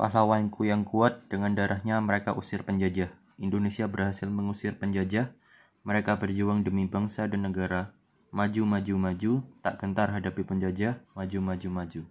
Pahlawanku yang kuat, dengan darahnya mereka usir penjajah. Indonesia berhasil mengusir penjajah. Mereka berjuang demi bangsa dan negara. Maju, maju, maju, tak gentar hadapi penjajah. Maju, maju, maju.